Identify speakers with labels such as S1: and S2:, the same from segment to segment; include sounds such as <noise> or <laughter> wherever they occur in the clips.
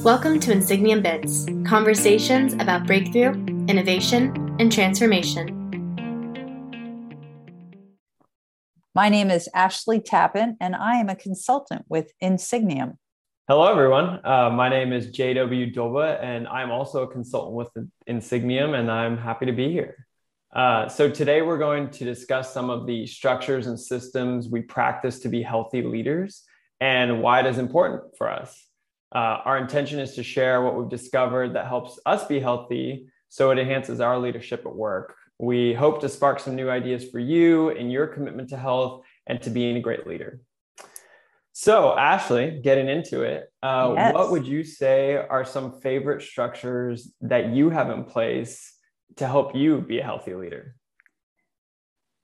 S1: Welcome to Insigniam Bits, conversations about breakthrough, innovation, and transformation.
S2: My name is Ashley Tappan, and I am a consultant with Insigniam.
S3: Hello, everyone. Uh, my name is JW Doba, and I'm also a consultant with Insigniam, and I'm happy to be here. Uh, so, today we're going to discuss some of the structures and systems we practice to be healthy leaders and why it is important for us. Uh, our intention is to share what we've discovered that helps us be healthy so it enhances our leadership at work. We hope to spark some new ideas for you in your commitment to health and to being a great leader. So, Ashley, getting into it, uh, yes. what would you say are some favorite structures that you have in place to help you be a healthy leader?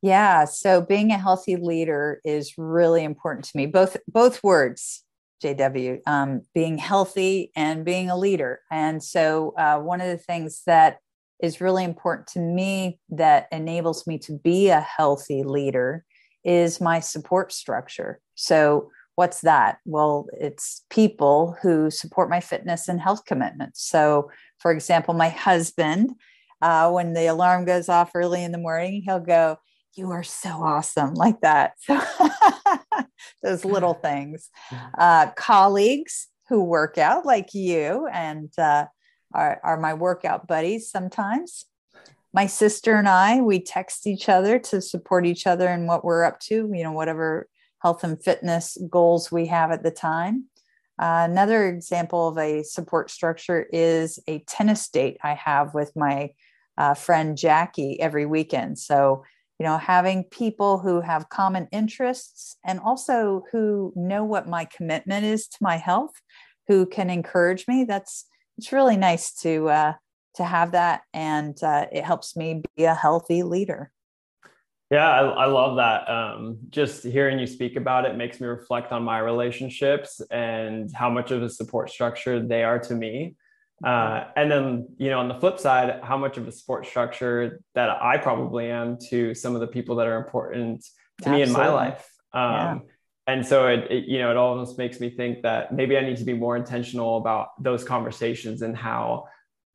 S2: Yeah, so being a healthy leader is really important to me. Both both words, JW, um, being healthy and being a leader. And so, uh, one of the things that is really important to me that enables me to be a healthy leader is my support structure. So, what's that? Well, it's people who support my fitness and health commitments. So, for example, my husband, uh, when the alarm goes off early in the morning, he'll go, you are so awesome like that. <laughs> So those little <laughs> things. Uh, colleagues who work out like you and uh, are, are my workout buddies sometimes. My sister and i we text each other to support each other in what we're up to you know whatever health and fitness goals we have at the time. Uh, another example of a support structure is a tennis date i have with my uh, friend jackie every weekend. So you know having people who have common interests and also who know what my commitment is to my health who can encourage me. That's it's really nice to uh, to have that and uh, it helps me be a healthy leader.
S3: Yeah i, I love that. Um, just hearing you speak about it makes me reflect on my relationships and how much of a support structure they are to me uh, and then, you know, on the flip side, how much of a support structure that I probably am to some of the people that are important to Absolutely. me in my life. Um, yeah. And so it, it, you know, it almost makes me think that maybe I need to be more intentional about those conversations and how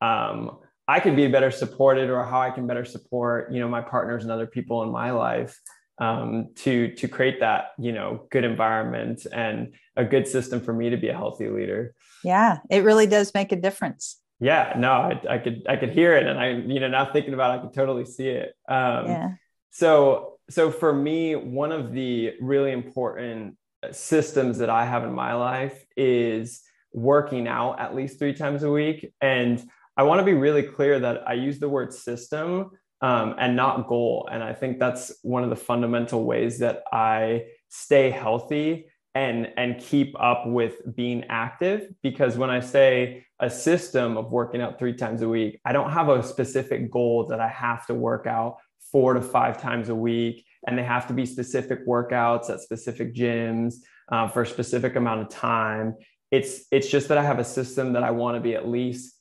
S3: um, I could be better supported or how I can better support, you know, my partners and other people in my life um, to to create that you know good environment and a good system for me to be a healthy leader.
S2: Yeah it really does make a difference.
S3: Yeah no I, I could i could hear it and i you know now thinking about it i could totally see it. Um, yeah. so so for me one of the really important systems that i have in my life is working out at least three times a week. And i want to be really clear that i use the word system um, and not goal. And I think that's one of the fundamental ways that I stay healthy and and keep up with being active. Because when i say a system of working out three times a week i don't have a specific goal that i have to work out four to five times a week. And they have to be specific workouts at specific gyms uh, for a specific amount of time. It's it's just that i have a system that i want to be at least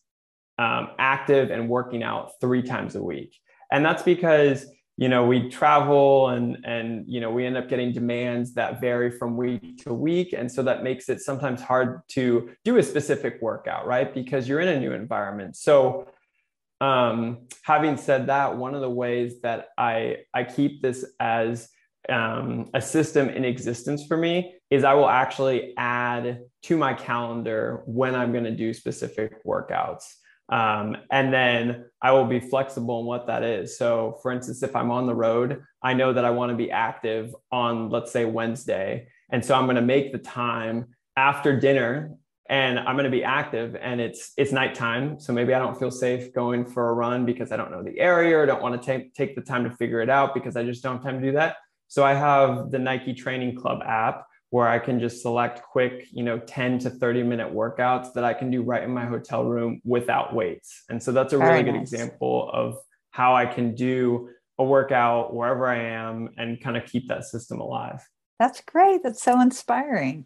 S3: um, active and working out three times a week and that's because you know we travel and and you know we end up getting demands that vary from week to week. And so that makes it sometimes hard to do a specific workout right? Because you're in a new environment. So um, having said that one of the ways that i i keep this as um, a system in existence for me is i will actually add to my calendar when i'm going to do specific workouts um, and then I will be flexible in what that is. So, for instance, if I'm on the road, I know that I want to be active on, let's say, Wednesday. And so I'm going to make the time after dinner and I'm going to be active and it's it's nighttime so maybe I don't feel safe going for a run because I don't know the area or don't want to take take the time to figure it out because I just don't have time to do that so I have the Nike Training Club app where I can just select quick, you know, 10 to 30 minute workouts that I can do right in my hotel room without weights. And so that's a really good example of how I can do a workout wherever I am and kind of keep that system alive.
S2: That's great. That's so inspiring.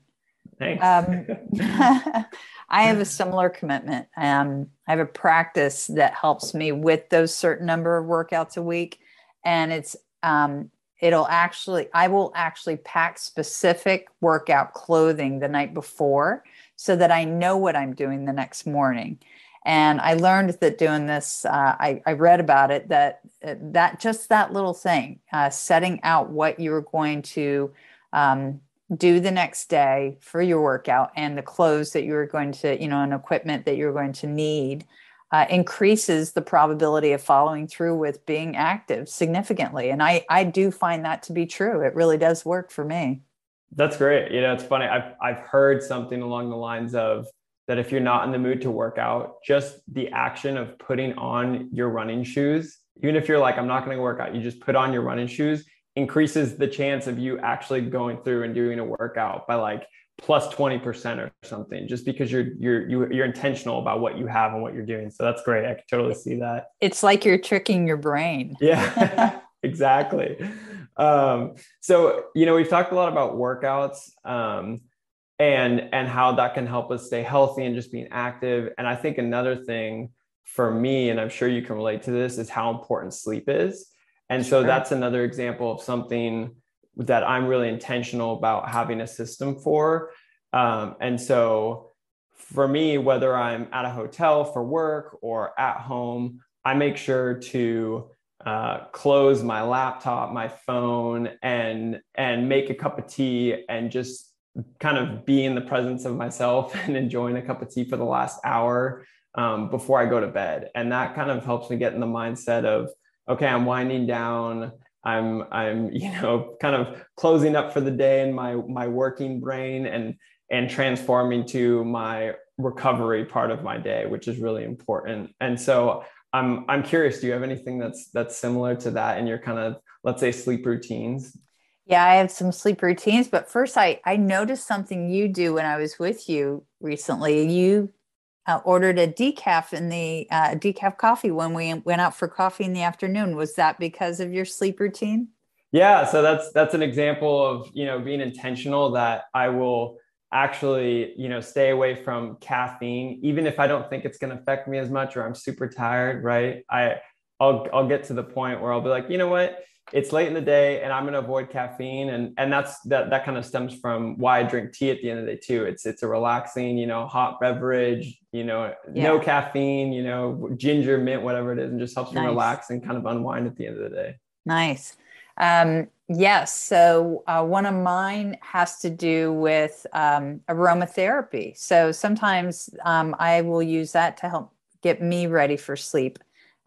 S3: Thanks. Um, <laughs> <laughs>
S2: I have a similar commitment. Um, I have a practice that helps me with those certain number of workouts a week. And it's um, it'll actually i will actually pack specific workout clothing the night before so that I know what I'm doing the next morning. And I learned that doing this, uh, I, I, read about it that uh, that just that little thing, uh, setting out what you are going to um, do the next day for your workout and the clothes that you're going to, you know, and equipment that you're going to need. Uh, increases the probability of following through with being active significantly. And I, I do find that to be true. It really does work for me.
S3: That's great. You know, it's funny. I've, I've heard something along the lines of that if you're not in the mood to work out, just the action of putting on your running shoes, even if you're like, I'm not going to work out, you just put on your running shoes increases the chance of you actually going through and doing a workout by like plus 20% or something just because you're you're you're intentional about what you have and what you're doing. So that's great. I can totally see that.
S2: It's like you're tricking your brain.
S3: Yeah <laughs> exactly. Um, so you know we've talked a lot about workouts um, and and how that can help us stay healthy and just being active. And i think another thing for me and i'm sure you can relate to this is how important sleep is. And so that's another example of something that I'm really intentional about having a system for. Um, and so for me, whether I'm at a hotel for work or at home, I make sure to uh, close my laptop, my phone, and and make a cup of tea and just kind of be in the presence of myself <laughs> and enjoying a cup of tea for the last hour um, before I go to bed. And that kind of helps me get in the mindset of okay, I'm winding down. I'm I'm <laughs> you know kind of closing up for the day in my my working brain and and transforming to my recovery part of my day, which is really important. And so I'm I'm curious, do you have anything that's that's similar to that in your kind of let's say sleep routines?
S2: Yeah, I have some sleep routines, but first I I noticed something you do when I was with you recently. You uh, ordered a decaf in the uh, decaf coffee when we went out for coffee in the afternoon. Was that because of your sleep routine?
S3: Yeah, so that's that's an example of you know being intentional that I will actually you know stay away from caffeine even if I don't think it's going to affect me as much or I'm super tired. Right? I I'll I'll get to the point where I'll be like, you know what, it's late in the day and I'm going to avoid caffeine. And, and that's, that, that kind of stems from why I drink tea at the end of the day too. It's, it's a relaxing, you know, hot beverage, you know, yeah. no caffeine, you know, ginger, mint, whatever it is, and just helps nice. me relax and kind of unwind at the end of the day.
S2: Nice. Um, yes. So uh, one of mine has to do with um, aromatherapy. So sometimes um, I will use that to help get me ready for sleep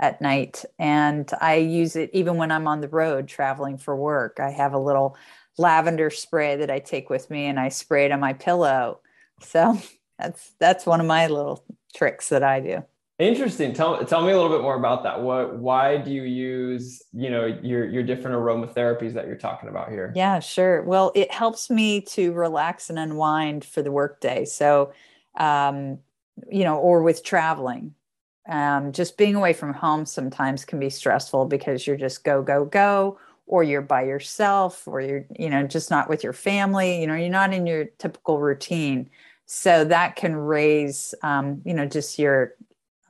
S2: at night. And I use it even when I'm on the road traveling for work. I have a little lavender spray that I take with me and I spray it on my pillow. So <laughs> that's that's one of my little tricks that I do.
S3: Interesting. Tell tell me a little bit more about that. What why do you use, you know, your your different aromatherapies that you're talking about here?
S2: Yeah, sure. Well, it helps me to relax and unwind for the workday. So um, you know, or with traveling um, just being away from home sometimes can be stressful because you're just go go go or you're by yourself or you're you know just not with your family you know you're not in your typical routine. So that can raise um, you know just your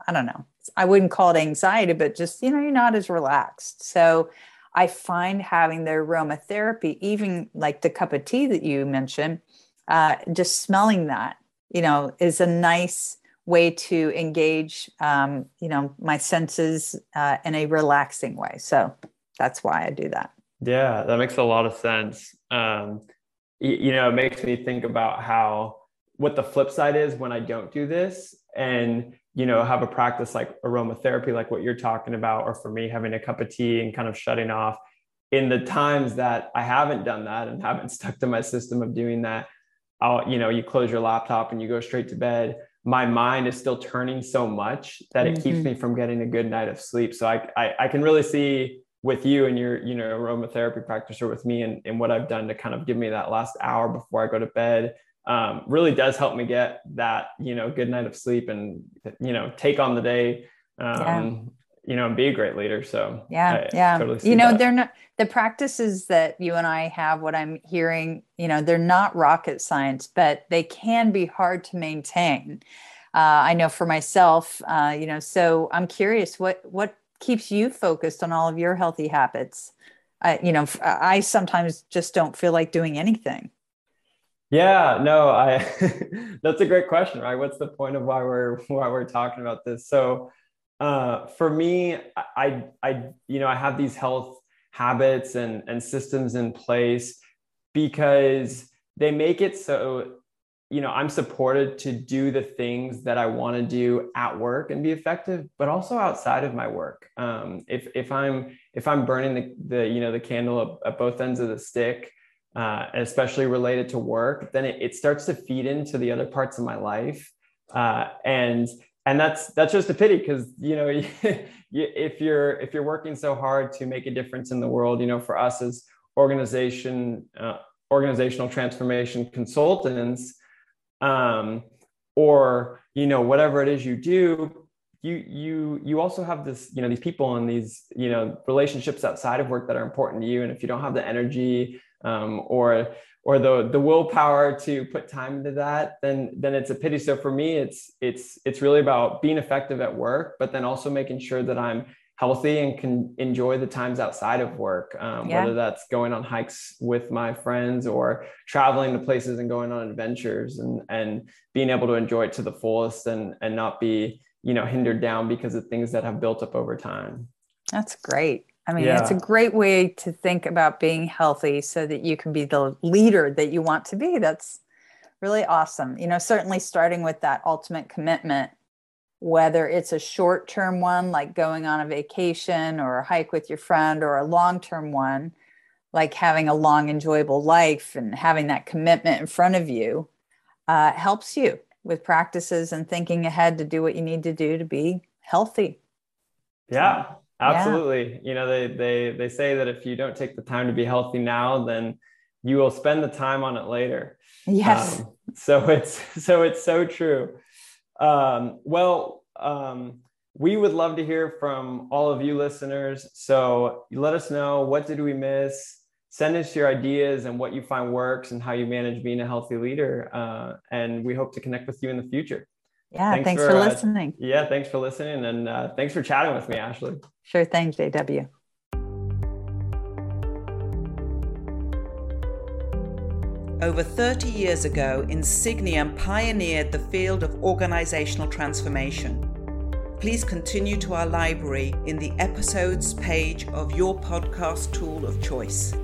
S2: i don't know i wouldn't call it anxiety but just you know you're not as relaxed. So i find having the aromatherapy even like the cup of tea that you mentioned uh, just smelling that you know is a nice way to engage um, you know my senses uh, in a relaxing way. So that's why i do that.
S3: Yeah that makes a lot of sense. Um, you, you know it makes me think about how what the flip side is when i don't do this and you know have a practice like aromatherapy like what you're talking about or for me having a cup of tea and kind of shutting off. In the times that i haven't done that and haven't stuck to my system of doing that i'll you know you close your laptop and you go straight to bed my mind is still turning so much that it mm-hmm. keeps me from getting a good night of sleep. So I, I, I can really see with you and your, you know, aromatherapy practitioner with me and, and what I've done to kind of give me that last hour before I go to bed um, really does help me get that, you know, good night of sleep and, you know, take on the day, um, yeah. You know, and be a great leader. So
S2: yeah, I yeah. Totally you know, that. they're not the practices that you and I have, what I'm hearing, you know, they're not rocket science, but they can be hard to maintain. Uh, I know for myself, uh, you know, so I'm curious, what what keeps you focused on all of your healthy habits? I, you know, I sometimes just don't feel like doing anything.
S3: Yeah, no, I <laughs> that's a great question, right? What's the point of why we're why we're talking about this? So uh, for me, I I you know I have these health habits and and systems in place because they make it so you know i'm supported to do the things that i want to do at work and be effective but also outside of my work. Um, if if i'm if i'm burning the, the you know the candle at, at both ends of the stick uh, especially related to work then it, it, starts to feed into the other parts of my life. Uh, and and that's that's just a pity because you know <laughs> if you're if you're working so hard to make a difference in the world you know for us as organization uh, organizational transformation consultants um, or you know whatever it is you do you you you also have this you know these people and these you know relationships outside of work that are important to you. And if you don't have the energy um, or or the the willpower to put time into that then then it's a pity so for me it's it's it's really about being effective at work but then also making sure that i'm healthy and can enjoy the times outside of work, um, yeah. whether that's going on hikes with my friends or traveling to places and going on adventures and, and being able to enjoy it to the fullest and, and not be, you know, hindered down because of things that have built up over time.
S2: That's great. I mean, yeah. it's a great way to think about being healthy so that you can be the leader that you want to be. That's really awesome. You know, certainly starting with that ultimate commitment whether it's a short term one, like going on a vacation or a hike with your friend, or a long term one, like having a long, enjoyable life and having that commitment in front of you, uh, helps you with practices and thinking ahead to do what you need to do to be healthy.
S3: Yeah, absolutely. Yeah. You know, they they they say that if you don't take the time to be healthy now, then you will spend the time on it later.
S2: Yes.
S3: Um, so <laughs> it's so it's so true. Um, well, um, we would love to hear from all of you listeners. So let us know what did we miss. Send us your ideas and what you find works and how you manage being a healthy leader. Uh, and we hope to connect with you in the future.
S2: Yeah, thanks, thanks for, for, uh, listening.
S3: Uh, yeah, thanks for listening. And uh, thanks for chatting with me, Ashley.
S2: Sure thing, JW.
S4: Over 30 years ago, Insigniam pioneered the field of organizational transformation. Please continue to our library in the episodes page of your podcast tool of choice.